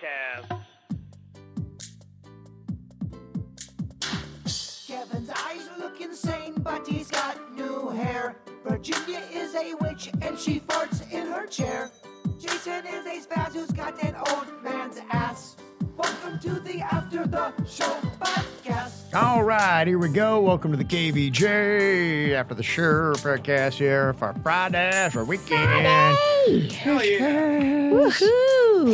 podcast. Kevin's eyes look insane, but he's got new hair. Virginia is a witch and she farts in her chair. Jason is a spaz who's got an old man's ass. Welcome to the After the Show podcast. All right, here we go. Welcome to the KVJ after the Show podcast here for Friday for weekend. Hell yeah. Woohoo!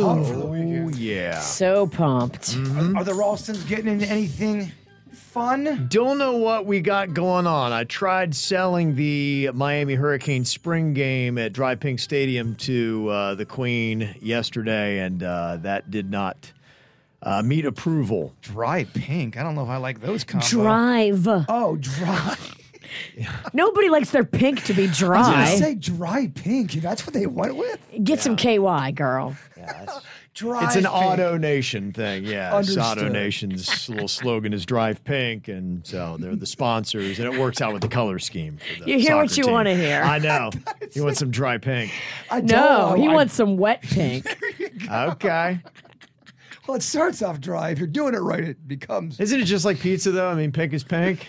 Oh yeah. So pumped. Mm-hmm. Are the Ralstons getting into anything fun? Don't know what we got going on. I tried selling the Miami Hurricane spring game at Dry Pink Stadium to uh, the Queen yesterday, and uh, that did not uh, meet approval. Dry pink. I don't know if I like those combos. Drive. Oh, dry. Nobody likes their pink to be I was dry. gonna say dry pink. That's what they went with. Get some KY, girl. Dry. It's an pink. AutoNation thing, yeah. It's Auto Understood. Nation's little slogan is "Drive Pink," and so they're the sponsors, and it works out with the color scheme. For the You hear what soccer you team. wanna hear. I know. You want some dry pink? I don't. No, he I- wants some wet pink. Okay. Well, it starts off dry. If you're doing it right, it becomes Isn't it just like pizza though? I mean, pink is pink.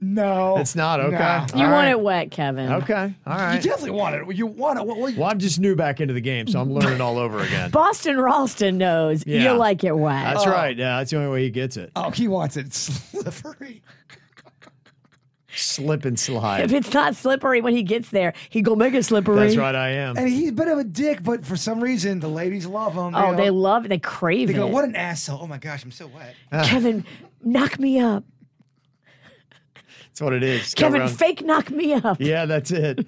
no. It's not okay. Nah. You All want right. it wet, Kevin. Okay. All You definitely want it. You want it. Well, well, Well, I'm just new back into the game, so I'm learning all over again. Boston Ralston knows Yeah. you like it wet. That's oh. right. Yeah, that's the only way he gets it. oh, he wants it slippery. Slip and slide. if it's not slippery when he gets there, he go make it slippery. That's right. I am. And he's a bit of a dick, but for some reason, the ladies love him. Oh, go- they love it. They crave They it. go, what an asshole. Oh my gosh, I'm so wet. Ah. Kevin, knock me up. That's what it is. Go Kevin, fake knock me up. Yeah, that's it.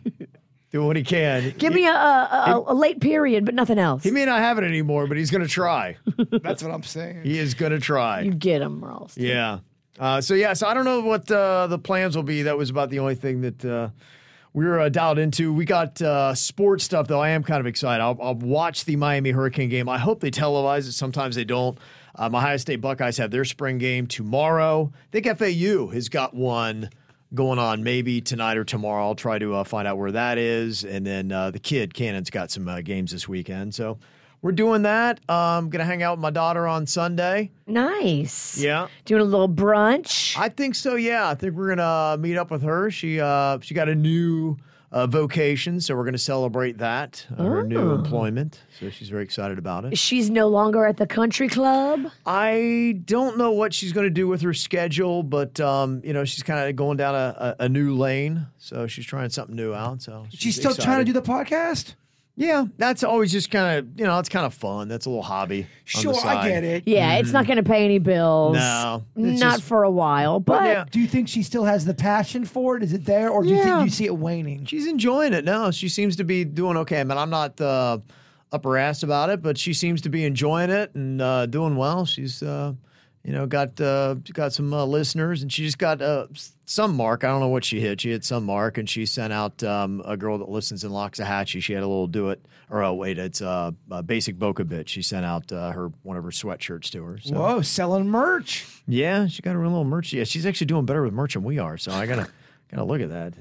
Do what he can. Give me a, a, a, a late period, but nothing else. He may not have it anymore, but he's going to try. That's what I'm saying. he is going to try. you get him, Ralston. Yeah. Uh, so yeah, so I don't know what uh, the plans will be. That was about the only thing that uh, we were uh, dialed into. We got uh, sports stuff though. I am kind of excited. I'll, I'll watch the Miami Hurricane game. I hope they televise it. Sometimes they don't. Um, Ohio State Buckeyes have their spring game tomorrow. I think FAU has got one going on maybe tonight or tomorrow. I'll try to uh, find out where that is. And then the kid Cannon's got some games this weekend. So we're doing that. I'm gonna hang out with my daughter on Sunday. Nice. Yeah. Doing a little brunch. I think so. Yeah, I think we're gonna meet up with her. She uh, she got a new uh, vocation, so we're gonna celebrate that uh, her new Oh. employment. So she's very excited about it. She's no longer at the country club. I don't know what she's gonna do with her schedule, but um, you know she's kind of going down a, a, a new lane, so she's trying something new out. So She's still trying to do the podcast? Yeah, that's always just kind of you know it's kind of fun. That's a little hobby. on the Sure, I get it. Yeah, it's not going to pay any bills. No, it's not just- for a while. But yeah. Do you think she still has the passion for it? Is it there, or do you Yeah. think you see it waning? She's enjoying it. No, she seems to be doing okay. I mean, I'm not uh, upper ass about it, but she seems to be enjoying it and uh, doing well. She's, uh, you know, got uh, got some uh, listeners, and she just got uh, some mark. I don't know what she hit. She hit some mark, and she sent out um, a girl that listens in Loxahatchee. She had a little do it, or oh wait, it's uh, a basic Boca bit. She sent out uh, her one of her sweatshirts to her. So. Whoa, selling merch. Yeah, she got her little merch. Yeah, she's actually doing better with merch than we are. So I gotta gotta look at that.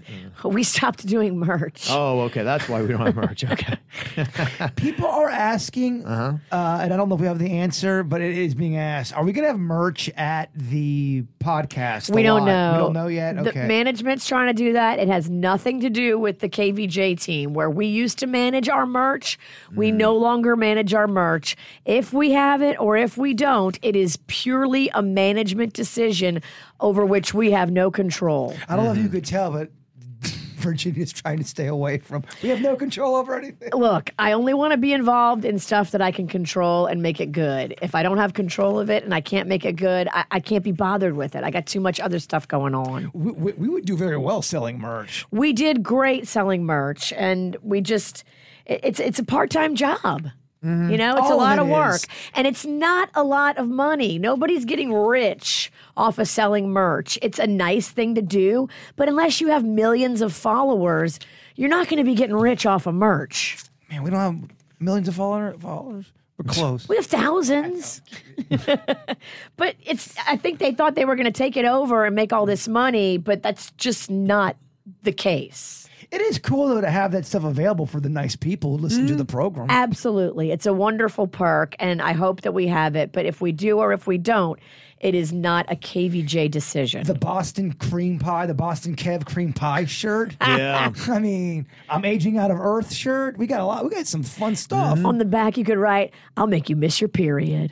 Uh, we stopped doing merch. Oh, okay. That's why we don't have merch. Okay. People are asking, Uh-huh. uh, and I don't know if we have the answer, but it is being asked. Are we going to have merch at the podcast? we don't lot? know. We don't know yet. The Okay. management's trying to do that. It has nothing to do with the KVJ team where we used to manage our merch. Mm. We no longer manage our merch. If we have it or if we don't, it is purely a management decision over which we have no control. I don't know if you Mm-hmm. Could tell, but Virginia's trying to stay away from. We have no control over anything. Look, I only want to be involved in stuff that I can control and make it good. If I don't have control of it and I can't make it good, I, I can't be bothered with it. I got too much other stuff going on. We, we, we would do very well selling merch. We did great selling merch, and we just it- it's it's a part time job. Mm-hmm. You know, it's All a oh, lot it of work, is. and it's not a lot of money. Nobody's getting rich off of selling merch. It's a nice thing to do, but unless you have millions of followers, you're not going to be getting rich off of merch. Man, we don't have millions of follower, followers. We're close. We have thousands. but it's I think they thought they were going to take it over and make all this money, but that's just not the case. It is cool though to have that stuff available for the nice people who listen to the mm, program. Absolutely. It's a wonderful perk and I hope that we have it, but if we do or if we don't, it is not a KVJ decision. the Boston cream pie, the Boston Kev cream pie shirt. Yeah. I mean, I'm aging out of Earth shirt. We got a lot. We got some fun mm. stuff. On the back you could write, I'll make you miss your period.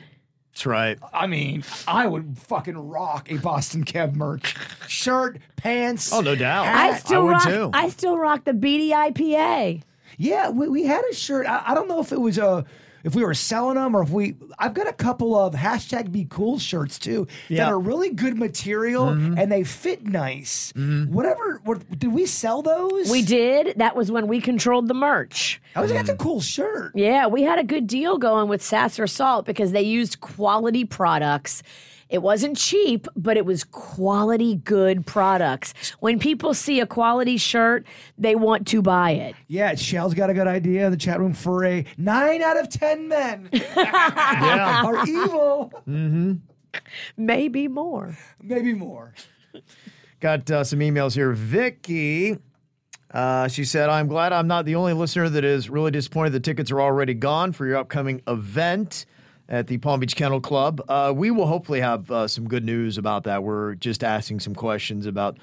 That's right. I mean, I would fucking rock a Boston Kev merch shirt, pants. Oh, no doubt. I still would rock too. I still rock the beady IPA. Yeah, we, we had a shirt. I, I don't know if it was a. If we were selling them or if we, I've got a couple of hashtag be cool shirts too Yeah. that are really good material mm-hmm. and they fit nice. Mm-hmm. Whatever, what, did we sell those? We did. That was when we controlled the merch. I was like, that's a mm. cool shirt. Yeah, we had a good deal going with Sasser Salt because they used quality products. It wasn't cheap, but it was quality good products. When people see a quality shirt, they want to buy it. Yeah, Shell's got a good idea in the chat room for a nine out of ten men Yeah. are evil. Maybe more. Maybe more. Got uh, some emails here. Vicky, uh, she said, I'm glad I'm not the only listener that is really disappointed the tickets are already gone for your upcoming event at the Palm Beach Kennel Club. Uh, we will hopefully have uh, some good news about that. We're just asking some questions about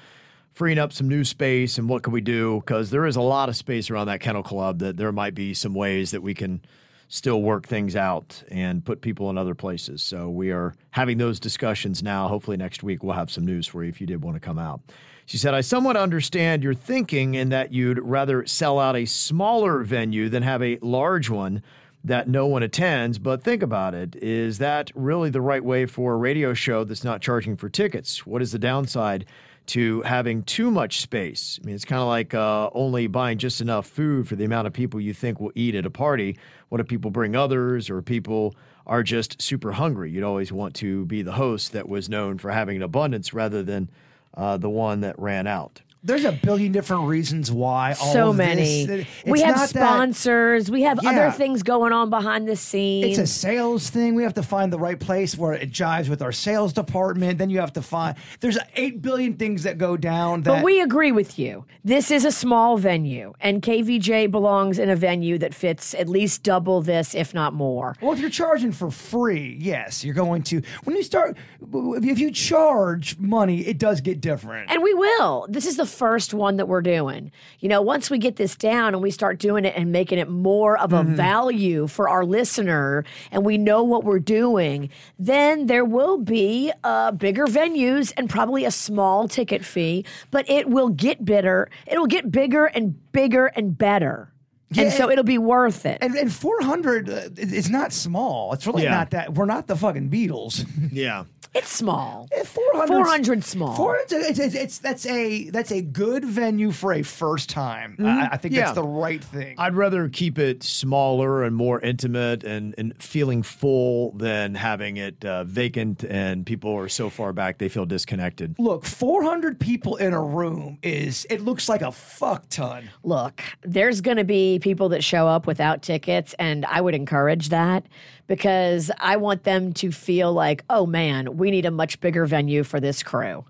freeing up some new space and what can we do because there is a lot of space around that kennel club that there might be some ways that we can still work things out and put people in other places. So we are having those discussions now. Hopefully next week we'll have some news for you if you did want to come out. She said, I somewhat understand your thinking in that you'd rather sell out a smaller venue than have a large one that no one attends. But think about it. Is that really the right way for a radio show that's not charging for tickets? What is the downside? to having too much space. I mean, it's kind of like uh, only buying just enough food for the amount of people you think will eat at a party. What if people bring others or people are just super hungry? You'd always want to be the host that was known for having an abundance rather than uh, the one that ran out. There's a billion different reasons why. All so of many. This, we have not that- sponsors. we have Yeah. other things going on behind the scenes. It's a sales thing. We have to find the right place where it jives with our sales department. Then you have to find. There's eight billion things that go down. That But we agree with you. This is a small venue, and KVJ belongs in a venue that fits at least double this, if not more. Well, if you're charging for free, yes, you're going to. When you start, if you charge money, it does get different. And we will. This is the first one that we're doing. You know, once we get this down and we start doing it and making it more of a value for our listener and we know what we're doing, then there will be uh, bigger venues and probably a small ticket fee, but it will get bitter. It'll get bigger and bigger and better. Yeah, and so it'll be worth it. And, and 400 uh, it- it's not small. It's really Yeah. not that. We're not the fucking Beatles. Yeah. it's small. 400 400 small. 400 it's, it's, it's that's a that's a good venue for a first time. I, I think Yeah. that's the right thing. I'd rather keep it smaller and more intimate and, and feeling full than having it uh, vacant and people are so far back they feel disconnected. Look, 400 people in a room is it looks like a fuck ton. Look, there's going to be people that show up without tickets, and I would encourage that because I want them to feel like, oh man, we need a much bigger venue for this crew.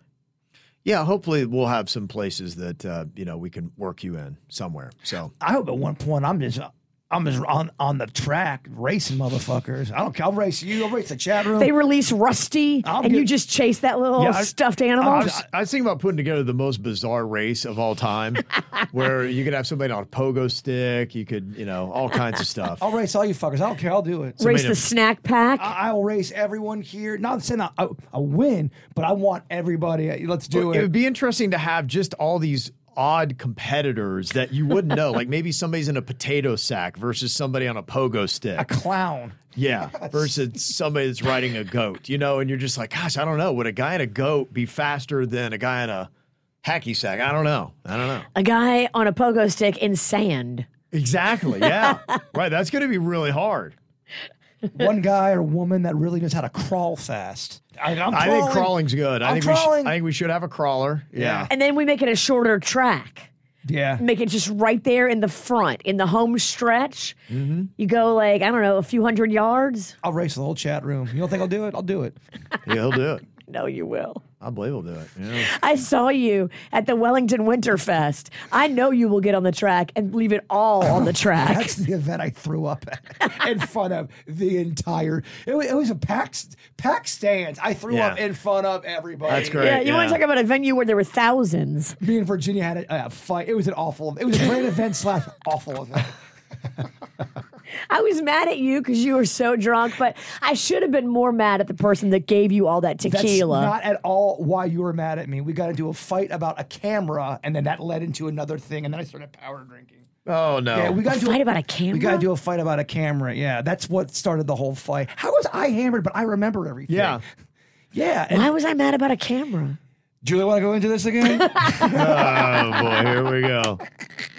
Yeah, hopefully we'll have some places that uh, you know we can work you in somewhere. So I hope at one point I'm just I'm just on on the track racing motherfuckers. I don't care. I'll race you. I'll race the chat room. They release Rusty, I'll and you just chase that little Yeah, I- stuffed animal. I was, I was thinking about putting together the most bizarre race of all time, where you could have somebody on a pogo stick, you could you know all kinds of stuff. I'll race all you fuckers. I don't care. I'll do it. Race the a- snack pack. I, I will race everyone here. Not saying I, I, I win, but I want everybody. Let's do It it. would be interesting to have just all these odd competitors that you wouldn't know. like maybe somebody's in a potato sack versus somebody on a pogo stick. A clown. Yeah, versus somebody that's riding a goat, you know, and you're just like, gosh, I don't know. Would a guy in a goat be faster than a guy in a hacky sack? I don't know. I don't know. A guy on a pogo stick in sand. Exactly. Yeah. right. That's going to be really hard. One guy or woman that really knows how to crawl fast. I, am I think crawling's good. I I'm think we crawling. should, I think we should have a crawler. Yeah. And then we make it a shorter track. Yeah. Make it just right there in the front, in the home stretch. Mm-hmm. You go like, I don't know, a few hundred yards. I'll race the whole chat room. You don't think I'll do it? I'll do it. Yeah, he'll do it. No, you will. I believe he'll do it. Yeah. I saw you at the Wellington Winterfest. I know you will get on the track and leave it all on the track. That's the event I threw up at in front of the entire. It was, it was a packed packed stands. I threw Yeah. up in front of everybody. That's great. yeah, you want to talk about a venue where there were thousands. Me and Virginia had a, a fight. It was an awful. It was a great event slash awful event. I was mad at you because you were so drunk, but I should have been more mad at the person that gave you all that That's tequila. not at all why you were mad at me. We got into a fight about a camera, and then that led into another thing, and then I started power drinking. Oh, no. Yeah, we got to into fight about a camera. We got to do a fight about a camera. Yeah, that's what started the whole fight. How was I hammered, but I remember everything? Yeah. yeah. And Why was I mad about a camera? Julie, want to go into this again? Oh, boy. Here we go.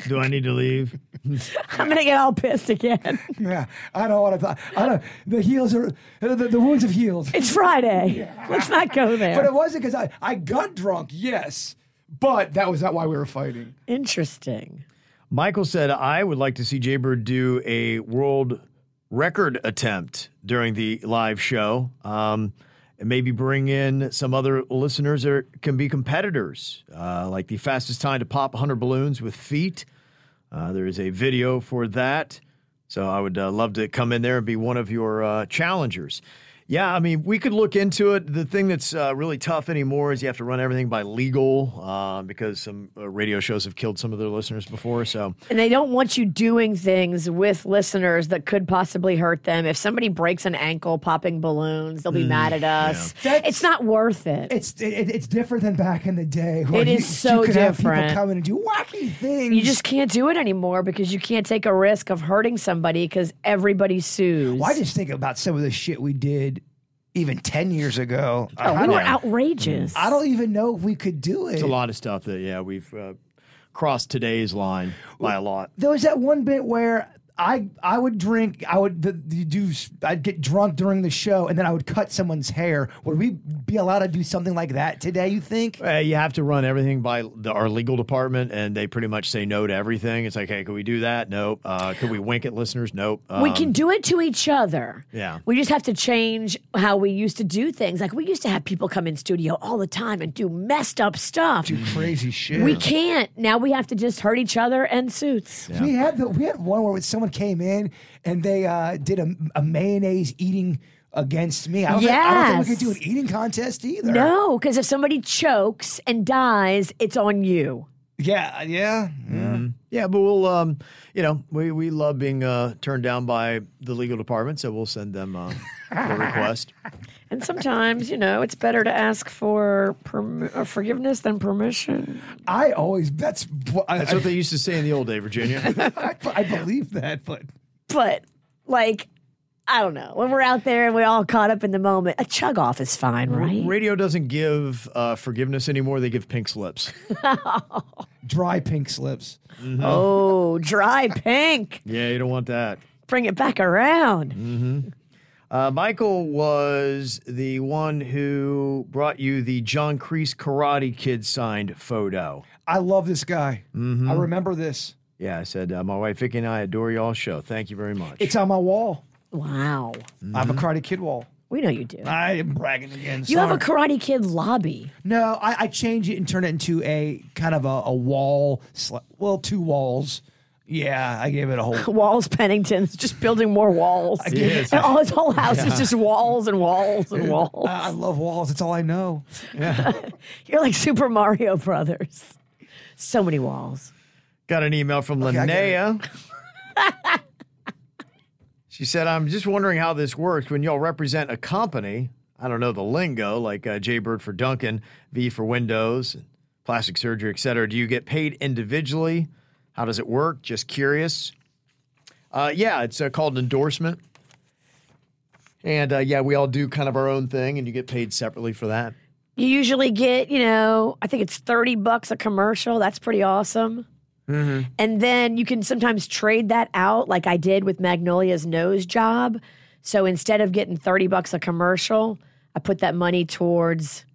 Do I need to leave? I'm gonna get all pissed again. yeah, I don't want to. Talk. I don't. The heels are the, the wounds have healed. It's Friday. Let's not go there. But it wasn't because I I got drunk. Yes, but that was not why we were fighting. Interesting. Michael said, I would like to see Jaybird do a world record attempt during the live show. Um, and maybe bring in some other listeners that can be competitors, uh, like the fastest time to pop 100 balloons with feet. Uh, there is a video for that. So I would uh, love to come in there and be one of your uh, challengers. Yeah, I mean, we could look into it. The thing that's uh, really tough anymore is you have to run everything by legal uh, because some uh, radio shows have killed some of their listeners before. So And they don't want you doing things with listeners that could possibly hurt them. If somebody breaks an ankle popping balloons, they'll be mad at us. That's- It's not worth it. It's it, it's different than back in the day. where It you- is so you could have people come in and do wacky things. you just can't do it anymore because you can't take a risk of hurting somebody because everybody sues. Well, I just think about some of the shit we did even ten years ago. I, Oh, I we were outrageous. I don't even know if we could do it. it's a lot of stuff that, yeah, we've uh, crossed today's line by a lot. There was that one bit where I I would drink. I would the, the do. I'd get drunk during the show, and then I would cut someone's hair. Would we be allowed to do something like that today? You think? Uh, you have to run everything by the, our legal department, and they pretty much say no to everything. It's like, hey, can we do that? Nope. Uh, can we wink at listeners? Nope. we Um, can do it to each other. Yeah. We just have to change how we used to do things. Like we used to have people come in studio all the time and do messed up stuff. Do crazy shit. We can't. Now we have to just hurt each other and suits. We had the we had one where someone came in and they uh, did a, a mayonnaise eating against me. I don't, think, I don't think we could do an eating contest either. No, because if somebody chokes and dies, it's on you. Yeah, yeah. Yeah, but we'll, um, you know, we, we love being uh, turned down by the legal department, so we'll send them uh, the request. And sometimes, you know, it's better to ask for perm- uh, forgiveness than permission. I always that's I, That's what they used to say in the old day, Virginia. I, I believe that, but But, like, I don't know. When we're out there and we're all caught up in the moment, a chug off is fine, right? Radio doesn't give uh, forgiveness anymore; they give pink slips. dry pink slips. Oh, dry pink. Yeah, you don't want that. Bring it back around. Uh, Michael was the one who brought you the John Kreese Karate Kid signed photo. I love this guy. I remember this. Yeah, I said, uh, my wife Vicky and I adore y'all's show. Thank you very much. It's on my wall. Wow. Mm-hmm. I have a Karate Kid wall. We know you do. I am bragging again. You have a Sorry. Karate Kid lobby. no. I, I change it and turn it into a kind of a, a wall. sla- Well, two walls. Yeah, I gave it a whole. Walls Pennington's just building more walls. I Yes. And all his whole house is just walls and walls and walls. I, I love walls. That's all I know. Yeah. You're like Super Mario Brothers. So many walls. Got an email from I get Linnea. She said, I'm just wondering how this works when y'all represent a company. I don't know the lingo, like uh, Jaybird for Dunkin, V for Windows, plastic surgery, et cetera. Do you get paid individually? How does it work? Just curious. Uh, yeah, it's uh, called endorsement. And uh, yeah, we all do kind of our own thing, and you get paid separately for that. You usually get, you know, I think it's 30 bucks a commercial. That's pretty awesome. Mm-hmm. And then you can sometimes trade that out, like I did with Magnolia's nose job. So instead of getting 30 bucks a commercial, I put that money towards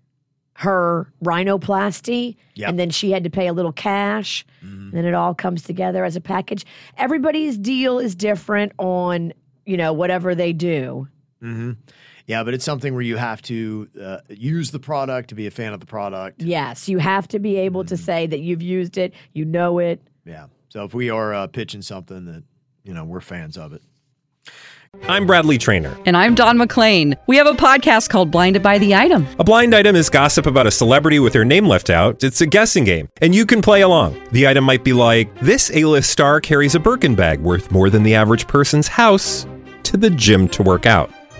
her rhinoplasty. Yep. And then she had to pay a little cash. And then it all comes together as a package. Everybody's deal is different on, you know, whatever they do. Mm-hmm. Yeah, but it's something where you have to uh, use the product to be a fan of the product. Yes, you have to be able to say that you've used it, you know it. Yeah. So if we are uh, pitching something that, you know, we're fans of it. I'm Bradley Trainer. And I'm Don McClain. We have a podcast called Blinded by the Item. A blind item is gossip about a celebrity with their name left out. It's a guessing game, and you can play along. The item might be like this: A-list star carries a Birkin bag worth more than the average person's house to the gym to work out.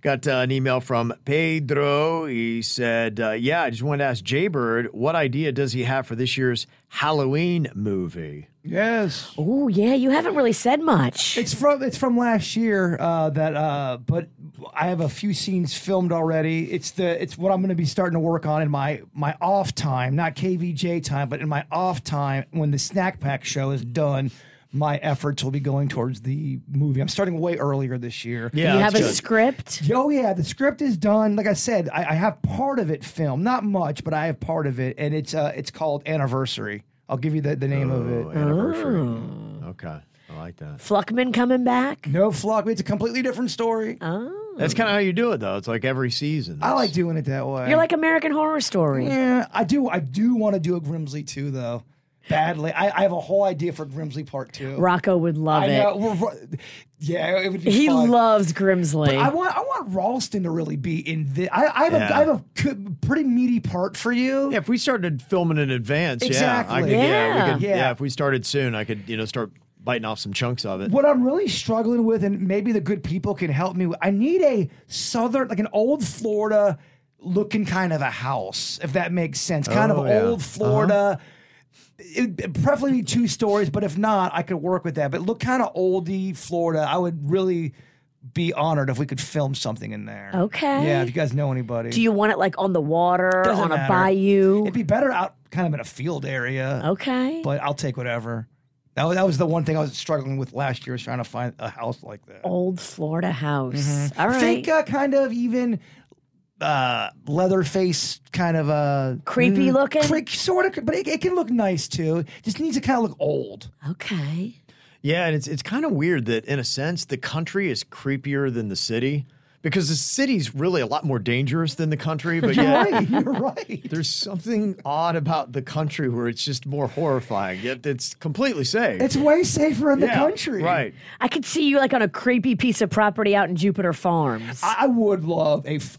Got uh, an email from Pedro. He said, uh, Yeah, I just wanted to ask Jaybird, what idea does he have for this year's Halloween movie? Yes. Oh, yeah, you haven't really said much. It's from it's from last year. Uh, that uh, but I have a few scenes filmed already. It's the it's what I'm going to be starting to work on in my my off time, not KVJ time, but in my off time when the Snack Pack show is done. My efforts will be going towards the movie. I'm starting way earlier this year. Yeah, you have a good. script. Oh yeah, the script is done. Like I said, I, I have part of it filmed, not much, but I have part of it, and it's uh, it's called Anniversary. I'll give you the, the name of Oh, it. anniversary. Okay. I like that. Fluckman coming back. No flock. It's a completely different story. Oh. That's kind of how you do it, though. It's like every season. I like doing it that way. You're like American Horror Story. Yeah, I do. I do want to do a Grimsley too, though. Badly, I, I have a whole idea for Grimsley Part Two. Rocco would love I it. know. we're- yeah, it would be He fun. loves Grimsley. I want. I want Ralston to really be in this. I, I have Yeah. a. I have a c- pretty meaty part for you. Yeah, if we started filming in advance, yeah, I Exactly. could, yeah, Yeah. we could, yeah. Yeah. If we started soon, I could, you know, start biting off some chunks of it. What I'm really struggling with, and maybe the good people can help me. with, I need a southern, like an old Florida looking kind of a house, if that makes sense. Kind Oh, of yeah. old Florida. It, it preferably two stories, but if not, I could work with that. But look kind of oldie Florida. I would really be honored if we could film something in there. Okay. Yeah, if you guys know anybody. Do you want it like on the water, Doesn't on a matter. bayou? It'd be better out kind of in a field area. okay. But I'll take whatever. That was, that was the one thing I was struggling with last year was trying to find a house like that. Old Florida house. Mm-hmm. All right. Think uh, kind of even uh, Leatherface kind of uh, Creepy looking? Creek, sort of, but it, it can look nice too. Just needs to kind of look old. okay. Yeah, and it's it's kind of weird that in a sense the country is creepier than the city because the city's really a lot more dangerous than the country, but You're right. You're right. there's something odd about the country where it's just more horrifying. Yet it's completely safe. It's way safer in the country. right? I could see you like on a creepy piece of property out in Jupiter Farms. I I would love a f-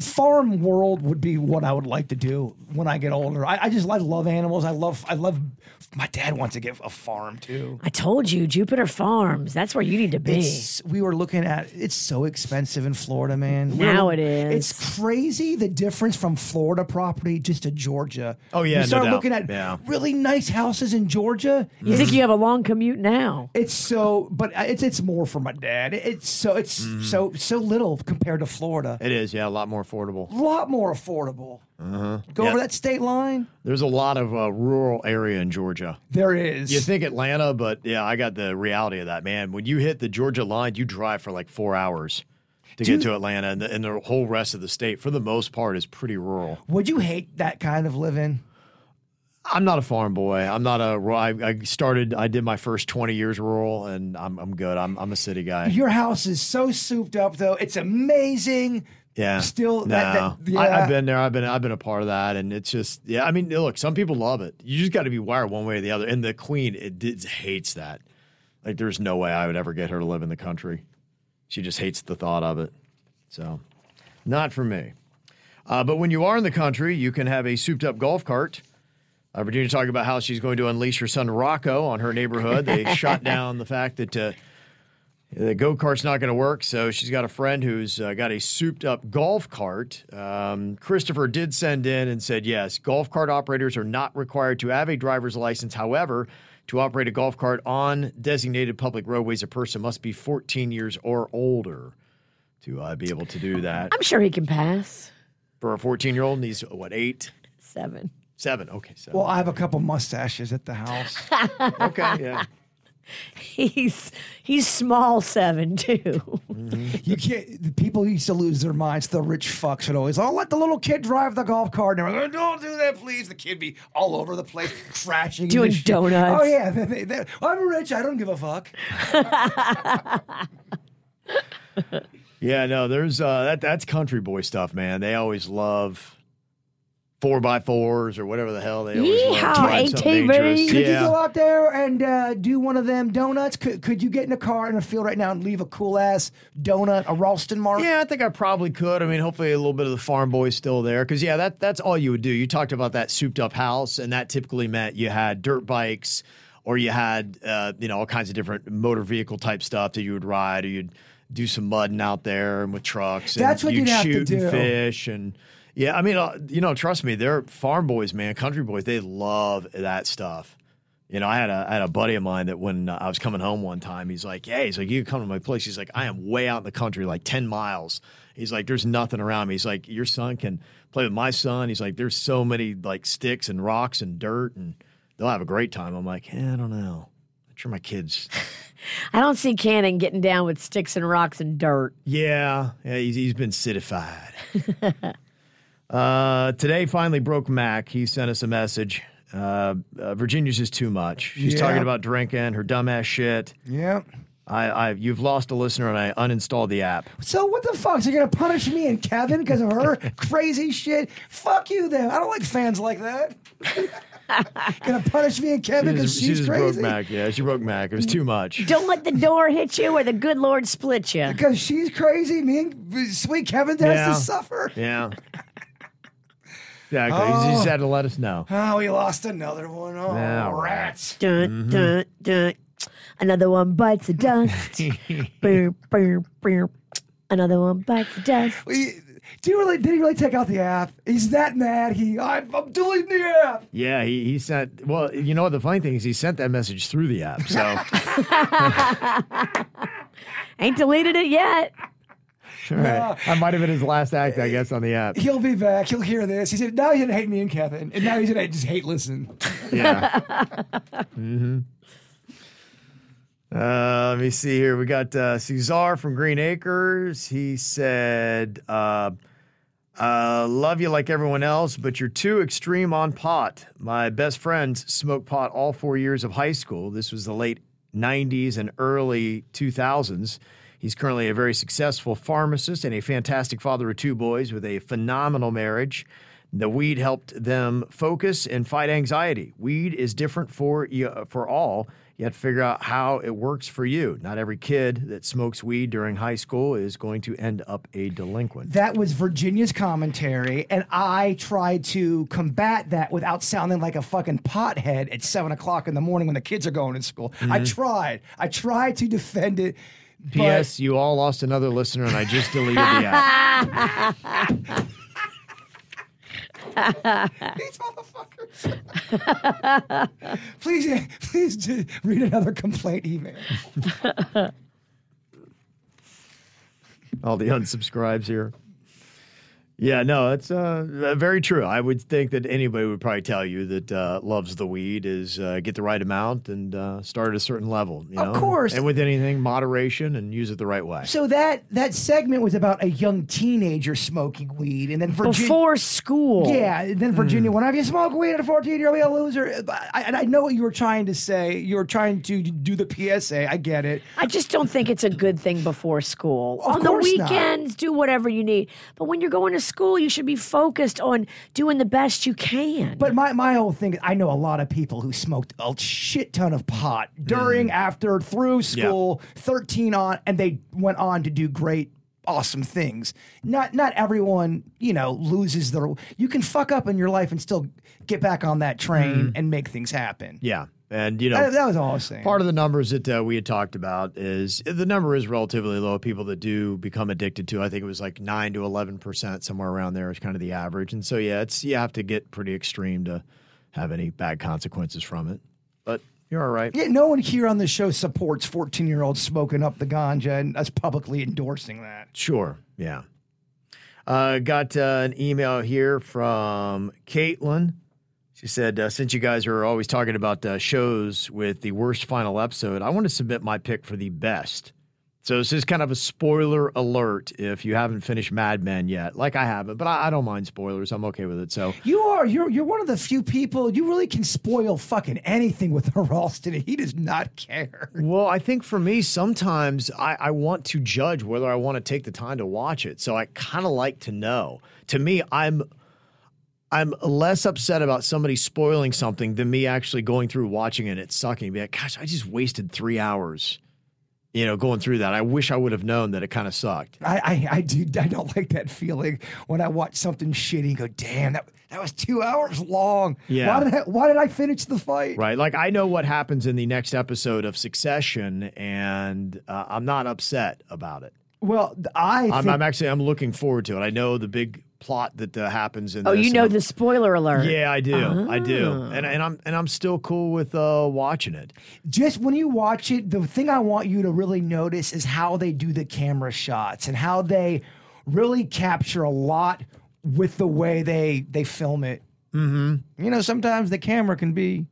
farm world would be what I would like to do when I get older. I, I just I love animals. I love I love. My dad wants to get a farm too. I told you, Jupiter Farms. That's where you need to be. It's, we were looking at it's so expensive in Florida, man. Now We're- it is. It's crazy the difference from Florida property just to Georgia. Oh, yeah, you no start doubt. looking at Yeah. really nice houses in Georgia. you think you have a long commute now? It's so, but uh, it's it's more for my dad. It's so it's Mm-hmm. so so little compared to Florida. It is, yeah, a lot more affordable. A lot more affordable. Go Uh-huh. Yeah. over that state line. There's a lot of uh, rural area in Georgia. There is. You think Atlanta, but yeah, I got the reality of that, man. When you hit the Georgia line, you drive for like four hours to get to Atlanta, and the, and the whole rest of the state, for the most part, is pretty rural. Would you hate that kind of living? I'm not a farm boy. I'm not a. I, I started. I did my first 20 years rural, and I'm I'm good. I'm I'm a city guy. Your house is so souped up, though. It's amazing. Yeah. Still, no. that, that, yeah. I, I've been there. I've been I've been a part of that, and it's just yeah. I mean, look, some people love it. You just got to be wired one way or the other. And the queen, it did, hates that. Like, there's no way I would ever get her to live in the country. She just hates the thought of it. So, not for me. Uh, but when you are in the country, you can have a souped up golf cart. Uh, Virginia talking about how she's going to unleash her son Rocco on her neighborhood. They shot down the fact that uh, the go kart's not going to work, so she's got a friend who's uh, got a souped up golf cart. Um, Christopher did send in and said yes, golf cart operators are not required to have a driver's license. However, to operate a golf cart on designated public roadways, a person must be 14 years or older to uh, be able to do that. I'm sure he can pass. For a 14 year old, and he's what, eight? Seven. Seven. Okay. Seven. Well, I have a couple mustaches at the house. okay. Yeah. He's he's small seven too. you can't. The people used to lose their minds. The rich fucks would always, "Oh, let the little kid drive the golf cart." And they're like, "Don't do that, please." The kid be all over the place, crashing, into Doing shit. donuts. Oh yeah, they- they- they- I'm rich. I don't give a fuck. Yeah, no, there's uh that that's country boy stuff, man. They always love four by fours or whatever the hell they always love. Yeehaw, trying something ATV. dangerous. Could you go out there and uh, do one of them donuts? Could, could you get in a car in a field right now and leave a cool ass donut, a Ralston mark? Yeah, I think I probably could. I mean, hopefully a little bit of the farm boy still there. Cause yeah, that that's all you would do. You talked about that souped up house, and that typically meant you had dirt bikes or you had uh, you know, all kinds of different motor vehicle type stuff that you would ride or you'd do some mudding out there and with trucks. And That's what you'd you'd have to shoot and do. fish and yeah, I mean, uh, you know, trust me, they're farm boys, man, country boys. They love that stuff. You know, I had a I had a buddy of mine that when uh, I was coming home one time, he's like, "Hey, he's like, "You can come to my place." He's like, "I am way out in the country, like ten miles." He's like, "There's nothing around me." He's like, "Your son can play with my son." He's like, "There's so many like sticks and rocks and dirt, and they'll have a great time." I'm like, yeah, "I don't know." I'm sure my kids. I don't see Cannon getting down with sticks and rocks and dirt. Yeah, yeah, he's, he's been citified. uh, today finally broke Mac. He sent us a message. Uh, uh, Virginia's just too much. She's Yeah. talking about drinking, her dumbass shit. Yeah. I, I, you've lost a listener, and I uninstalled the app. So what the fuck? So you're gonna punish me and Kevin because of her crazy shit? Fuck you, then. I don't like fans like that. gonna punish me and Kevin She because just, she she's just broke crazy. Mac. Yeah, she broke Mac. It was too much. Don't let the door hit you or the good Lord split you. Because she's crazy. Me and sweet Kevin has Yeah. to suffer. Yeah. Yeah, okay. he just had to let us know. Oh, we lost another one. Oh, Yeah, rats. Dun, mm-hmm. dun, dun. Another one bites the dust. Another one bites the dust. We- Do you really? Did he really take out the app? He's that mad. He, I'm, I'm deleting the app. Yeah, he, he sent. Well, you know what? The funny thing is, he sent that message through the app. So, Ain't deleted it yet. Right. that might have been his last act, I guess, on the app. He'll be back. He'll hear this. He said, now he's gonna hate me and Kevin, and now he's gonna just hate listen. Yeah. hmm Uh, let me see here. We got uh, Cesar from Green Acres. He said, uh, uh, "Love you like everyone else, but you're too extreme on pot. My best friends smoked pot all four years of high school. This was the late '90s and early 2000s." He's currently a very successful pharmacist and a fantastic father of two boys with a phenomenal marriage. The weed helped them focus and fight anxiety. Weed is different for you, for all. You have to figure out how it works for you. Not every kid that smokes weed during high school is going to end up a delinquent. That was Virginia's commentary, and I tried to combat that without sounding like a fucking pothead at seven o'clock in the morning when the kids are going to school. I Mhm. tried. I tried to defend it. But- P.S. You all lost another listener, and I just deleted the app. These motherfuckers. please, please do read another complaint email. all the unsubscribes here. Yeah, no, it's uh, very true. I would think that anybody would probably tell you that uh, loves the weed is uh, get the right amount and uh, start at a certain level. You Of know? course. and with anything, moderation and use it the right way. So that that segment was about a young teenager smoking weed, and then Virginia Before school. Yeah, and then Virginia Hmm. went, "If you smoke weed at a fourteen, you'll be a loser." I, and I know what you were trying to say. You were trying to do the PSA. I get it. I just don't think it's a good thing before school. Of on the course not. weekends, do whatever you need. But when you're going to school, you should be focused on doing the best you can. But my, my whole thing, I know a lot of people who smoked a shit ton of pot during, mm. after, through school, 13 on, and they went on to do great awesome things. Not not everyone, you know, loses their. You can fuck up in your life and still get back on that train mm. and make things happen. Yeah. And, you know, That, that was all I was saying. Part of the numbers that uh, we had talked about is the number is relatively low. People that do become addicted to, I think it was like nine to eleven percent, somewhere around there is kind of the average. And so, yeah, it's you have to get pretty extreme to have any bad consequences from it. But you're all right. yeah, no one here on the show supports 14 year olds smoking up the ganja and us publicly endorsing that. Sure. Yeah. Uh, got uh, an email here from Caitlin. She said, uh, since you guys are always talking about uh, shows with the worst final episode, I want to submit my pick for the best. So this is kind of a spoiler alert if you haven't finished Mad Men yet. Like I haven't, but I, I don't mind spoilers. I'm okay with it. So You are you're you're one of the few people you really can spoil fucking anything with Ralston. He does not care. Well, I think for me, sometimes I, I want to judge whether I want to take the time to watch it. So I kind of like to know. To me, I'm I'm less upset about somebody spoiling something than me actually going through watching it. and It's sucking. Be like, gosh, I just wasted three hours, you know, going through that. I wish I would have known that it kind of sucked. I, I I do I don't like that feeling when I watch something shitty and go, damn, that that was two hours long. Yeah. Why did I why did I finish the fight? Right. Like I know what happens in the next episode of Succession, and uh, I'm not upset about it. Well, I I'm, think, I'm actually I'm looking forward to it. I know the big plot that uh, happens in Oh, this, you know the spoiler alert. Yeah, I do. I do. Ah. And and I'm and I'm still cool with uh watching it. just when you watch it, the thing I want you to really notice is how they do the camera shots and how they really capture a lot with the way they they film it. Mm-hmm. You know, sometimes the camera can be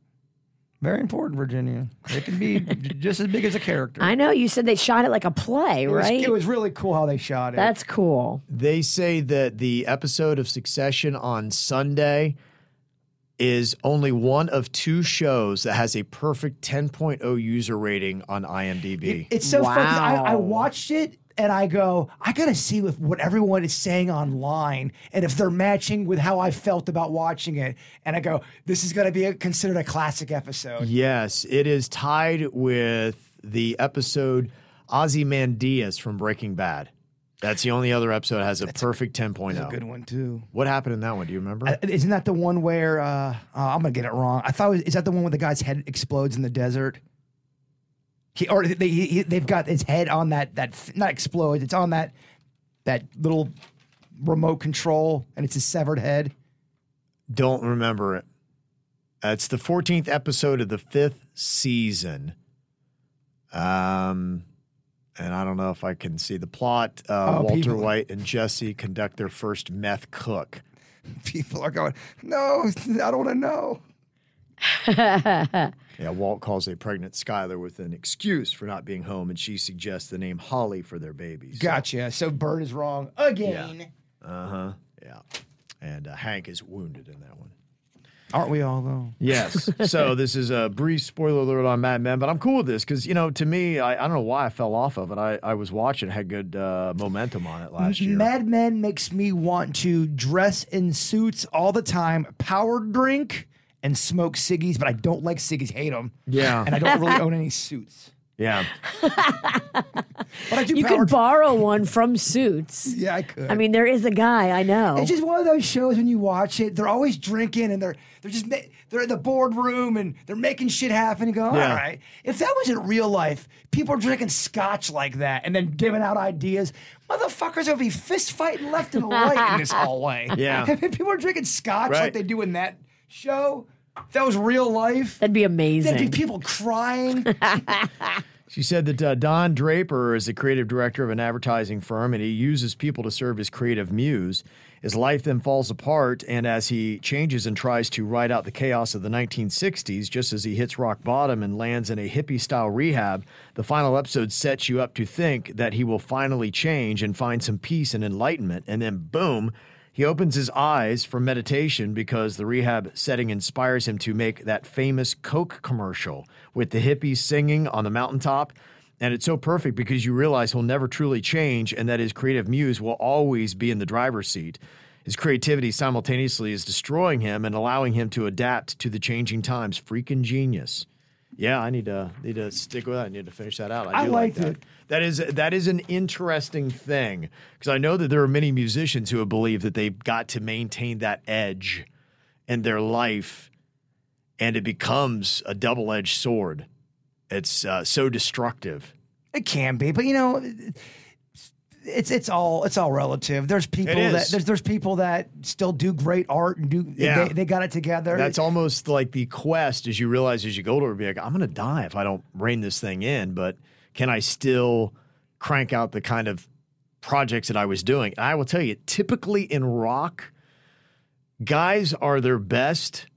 very important, Virginia. It can be j- just as big as a character. I know you said they shot it like a play, It was, right? it was really cool how they shot it. That's cool. They say that the episode of Succession on Sunday is only one of two shows that has a perfect 10.0 user rating on IMDb. It's so funny. 'cause I, I Wow. watched it and I go, I gotta see if what everyone is saying online and if they're matching with how I felt about watching it. And I go, this is gonna be a, considered a classic episode. yes, it is tied with the episode Ozymandias from Breaking Bad. That's the only other episode that has a perfect 10.0. That's a good one too. What happened in that one? Do you remember? Uh, Isn't that the one where uh, uh, I'm gonna get it wrong? I thought was, is that the one where the guy's head explodes in the desert? He or they he, he- they've got his head on that that not explodes. It's on that that little remote control, and it's his severed head. Don't remember it. Uh, it's the 14th episode of the fifth season. Um, and I don't know if I can see the plot. Uh, Oh, Walter people- White and Jesse conduct their first meth cook. People are going, no, I don't want to know. Yeah, Walt calls a pregnant Skyler with an excuse for not being home, and she suggests the name Holly for their baby. So- Gotcha. So Bird is wrong again. Uh huh. Yeah. And uh, Hank is wounded in that one. Aren't we all though? Yes. so this is a brief spoiler alert on Mad Men, but I'm cool with this because you know, to me, I, I don't know why I fell off of it. I, I was watching, had good uh, momentum on it last year. Mad Men makes me want to dress in suits all the time, power drink, and smoke ciggies, but I don't like ciggies, hate them. Yeah. And I don't really own any suits. yeah. But I do You power could borrow one from Suits. Yeah, I could. I mean, there is a guy I know. It's just one of those shows when you watch it, they're always drinking and they're they're just ma- they're in the boardroom and they're making shit happen and go, Yeah. all right. If that was in real life, people are drinking scotch like that and then giving out ideas, motherfuckers would be fist fighting left and right in this hallway. Yeah. If people are drinking scotch Right. like they do in that show, if that was real life. That'd be amazing. There'd be people crying. She said that uh, Don Draper is the creative director of an advertising firm and he uses people to serve as creative muse. His life then falls apart, and as he changes and tries to ride out the chaos of the 1960s, just as he hits rock bottom and lands in a hippie style rehab, the final episode sets you up to think that he will finally change and find some peace and enlightenment. And then, boom, he opens his eyes for meditation because the rehab setting inspires him to make that famous Coke commercial with the hippies singing on the mountaintop. And it's so perfect because you realize he'll never truly change and that his creative muse will always be in the driver's seat. His creativity simultaneously is destroying him and allowing him to adapt to the changing times. Freaking genius. Yeah, I need to need to stick with that. I need to finish that out. I, I do like liked that. it. That is that is an interesting thing because I know that there are many musicians who believe that they've got to maintain that edge in their life, and it becomes a double edged sword. It's uh, so destructive. It can be, but you know, it's it's all it's all relative. There's people that there's there's people that still do great art and do Yeah. they, they got it together. That's almost like the quest as you realize as you go older, be like, I'm going to die if I don't rein this thing in, but can I still crank out the kind of projects that I was doing? And I will tell you, typically in rock, guys are their best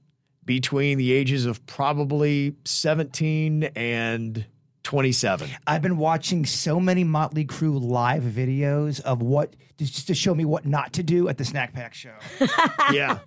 between the ages of probably 17 and 27. I've been watching so many Motley Crue live videos of what just to show me what not to do at the Snack Pack show. Yeah.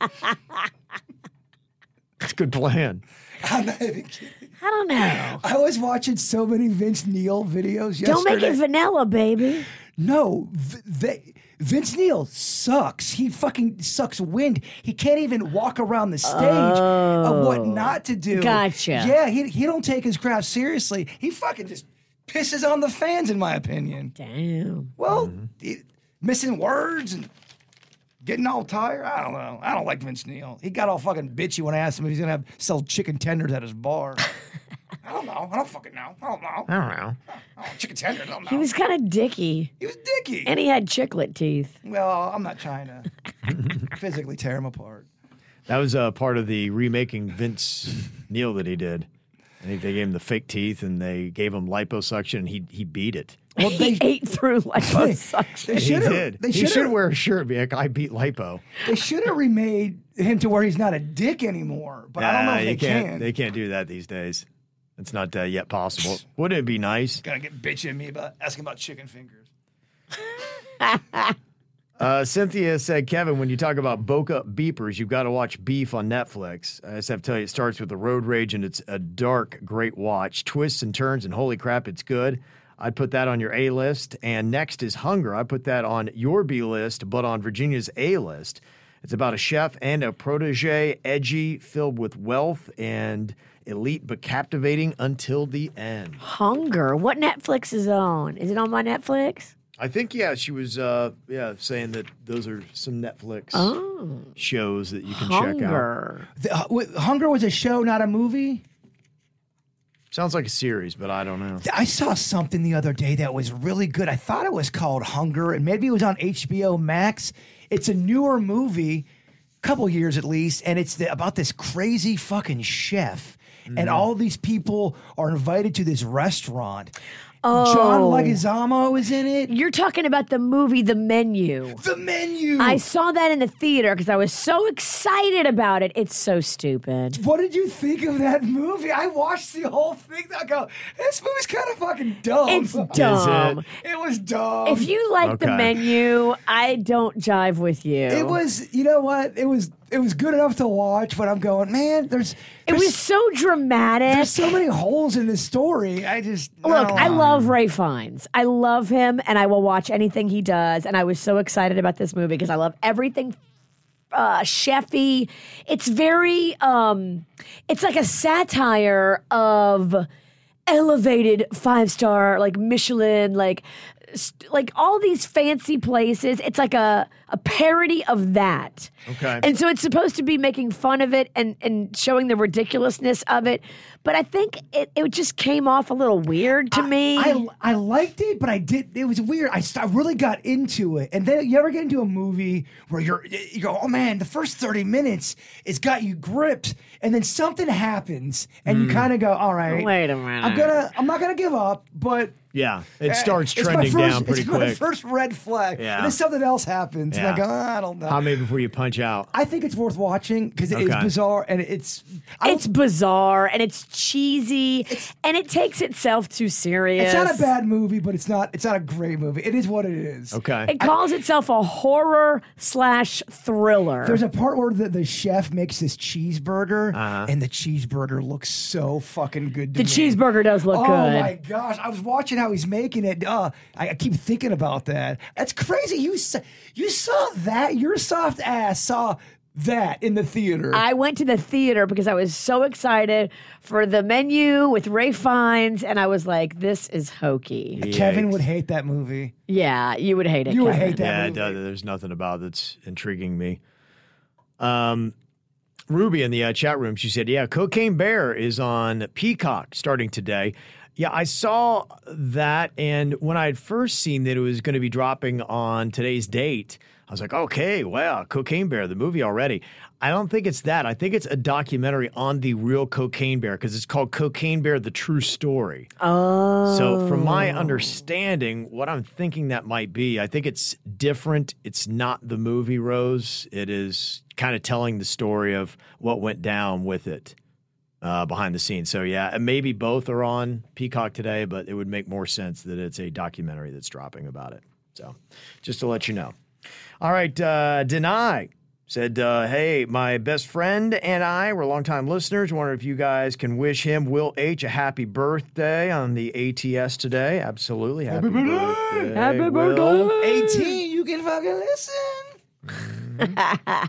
That's a good plan. I'm not even kidding. I don't know. I was watching so many Vince Neil videos yesterday. Don't make it vanilla, baby. No, they, Vince Neil sucks. He fucking sucks wind. He can't even walk around the stage of what oh. not to do. Oh. Gotcha. Yeah, he he don't take his craft seriously. He fucking just pisses on the fans, in my opinion. Damn. Well, mm-hmm. he- missing words and getting all tired. I don't know. I don't like Vince Neil. He got all fucking bitchy when I asked him if he's gonna have sell chicken tenders at his bar. I don't know. I don't fucking know. I don't know. I don't know. Oh, chicken tender. I don't know. He was kind of dicky. he was dicky. And he had chiclet teeth. Well, I'm not trying to physically tear him apart. That was uh, part of the remaking Vince Neil that he did. I think they gave him the fake teeth and they gave him liposuction and he he beat it. Well, he they, ate through liposuction. they he should have. did. They he should should wear a shirt and be like, I beat lipo. They should have remade him to where he's not a dick anymore. But I don't know if they can't. can. They can't do that these days. It's not uh, yet possible. Wouldn't it be nice? Gonna get bitching at me about asking about chicken fingers. Uh, Cynthia said, Kevin, when you talk about Boca beepers, you've got to watch Beef on Netflix. I just have to tell you, it starts with the road rage and it's a dark, great watch. Twists and turns, and holy crap, it's good. I'd put that on your A list. And next is Hunger. I put that on your B list, but on Virginia's A list. It's about a chef and a protege, edgy, filled with wealth, and elite but captivating until the end. Hunger. What Netflix is on? Is it on my Netflix? I think yeah, she was uh yeah saying that those are some Netflix Oh. shows that you can check out. Hunger. The, uh, wait, Hunger was a show, not a movie. Sounds like a series, but I don't know. I saw something the other day that was really good. I thought it was called Hunger, and maybe it was on HBO Max. It's a newer movie, couple years at least, and it's the, about this crazy fucking chef. Mm-hmm. And all these people are invited to this restaurant. Oh. John Leguizamo is in it. You're talking about the movie The Menu. The menu. I saw that in the theater because I was so excited about it. It's so stupid. what did you think of that movie? I watched the whole thing. I go, this movie's kind of fucking dumb. It's dumb. It was dumb. If you like the menu, I don't jive with you. It was, you know what? It was, it was good enough to watch, but I'm going, man. There's, It there's, was so dramatic. there's so many holes in this story. I just Look, I love Ralph Fiennes. I love him, and I will watch anything he does. And I was so excited about this movie because I love everything uh, chefy. It's very, um, it's like a satire of elevated five star, like Michelin, like st- like all these fancy places. It's like a a parody of that. Okay. And so it's supposed to be making fun of it and and showing the ridiculousness of it. But I think it, it just came off a little weird to me. I, I liked it, but I did. It was weird. I, I really got into it, and then you ever get into a movie where you're you go, oh man, the first thirty minutes it's got you gripped, and then something happens, and you hmm. kind of go, all right, Wait a minute. I'm gonna, I'm not gonna give up, but Yeah, it eh, starts it's my trending first- down pretty it's my quick. first red flag, Yeah. and then something else happens, and I Yeah. go, "Ah, I don't know. How many before you punch out? I think it's worth watching because it is Okay. bizarre and it's. It's bizarre and it's cheesy and it takes itself too serious. It's not a bad movie, but it's not. It's not a great movie. It is what it is. Okay. It calls itself a horror slash thriller. There's a part where the, the chef makes this cheeseburger, Uh-huh. and the cheeseburger looks so fucking good. To the me. cheeseburger does look Oh good. my gosh! I was watching how he's making it. Uh, I, I keep thinking about that. That's crazy. You sa- you saw that? Your soft ass saw that in the theater. I went to the theater because I was so excited for the menu with Ralph Fiennes, and I was like, "This is hokey." Kevin would hate that movie. Yeah, you would hate it. You would Kevin. hate that Yeah, movie. does. there's nothing about it that's intriguing me. Um, Ruby in the uh, chat room, she said, "Yeah, Cocaine Bear is on Peacock starting today." Yeah, I saw that, and when I had first seen that it was going to be dropping on today's date, I was like, "Okay, wow, Cocaine Bear, the movie already." I don't think it's that. I think it's a documentary on the real Cocaine Bear because it's called Cocaine Bear: The True Story. Oh, So, from my oh. understanding, what I'm thinking that might be, I think it's different. It's not the movie Rose. It is kind of telling the story of what went down with it uh, behind the scenes. So, yeah, and maybe both are on Peacock today, but it would make more sense that it's a documentary that's dropping about it. So, just to let you know. All right, uh, Deny said, uh, "Hey, my best friend and I were longtime listeners. Wonder if you guys can wish him Will H a happy birthday on the ATS today. Absolutely, happy, birthday, Happy Will. birthday. 18, you can fucking listen.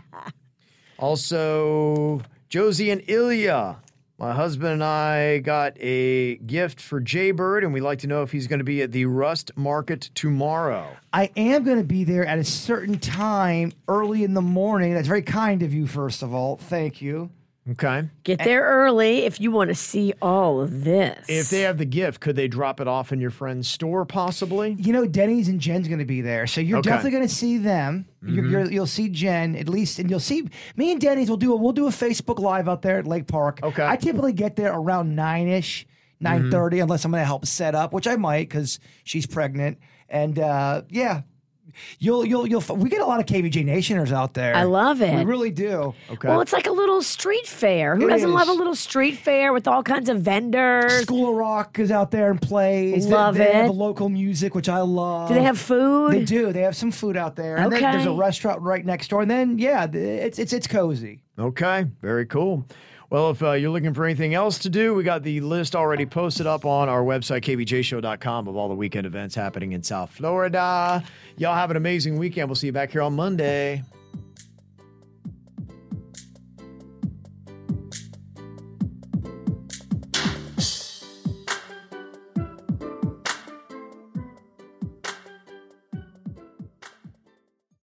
Also, Josie and Ilya." My husband and I got a gift for Jaybird, and we'd like to know if he's going to be at the Rust Market tomorrow. I am going to be there at a certain time early in the morning. That's very kind of you, first of all. Thank you. Okay. Get there early if you want to see all of this. If they have the gift, could they drop it off in your friend's store possibly? You know, Denny's and Jen's going to be there, so you're Okay. definitely going to see them. You're, you're, you'll see Jen at least, and you'll see me and Denny's. We'll do a we'll do a Facebook live out there at Lake Park. Okay. I typically get there around nine ish, nine unless I'm going to help set up, which I might because she's pregnant. And uh, yeah, you'll you'll you'll. We get a lot of KVJ Nationers out there. I love it. We really do. Okay. Well, it's like a little street fair. Who It doesn't love a little street fair with all kinds of vendors? School of Rock is out there and plays. They- Love they, it. have local music, which I love. Do they have food? They do. They have some food out there. And then there's a restaurant right next door. And then yeah, it's it's it's cozy. Okay, very cool. Well, if uh, you're looking for anything else to do, we got the list already posted up on our website, kvjshow.com, of all the weekend events happening in South Florida. Y'all have an amazing weekend. We'll see you back here on Monday.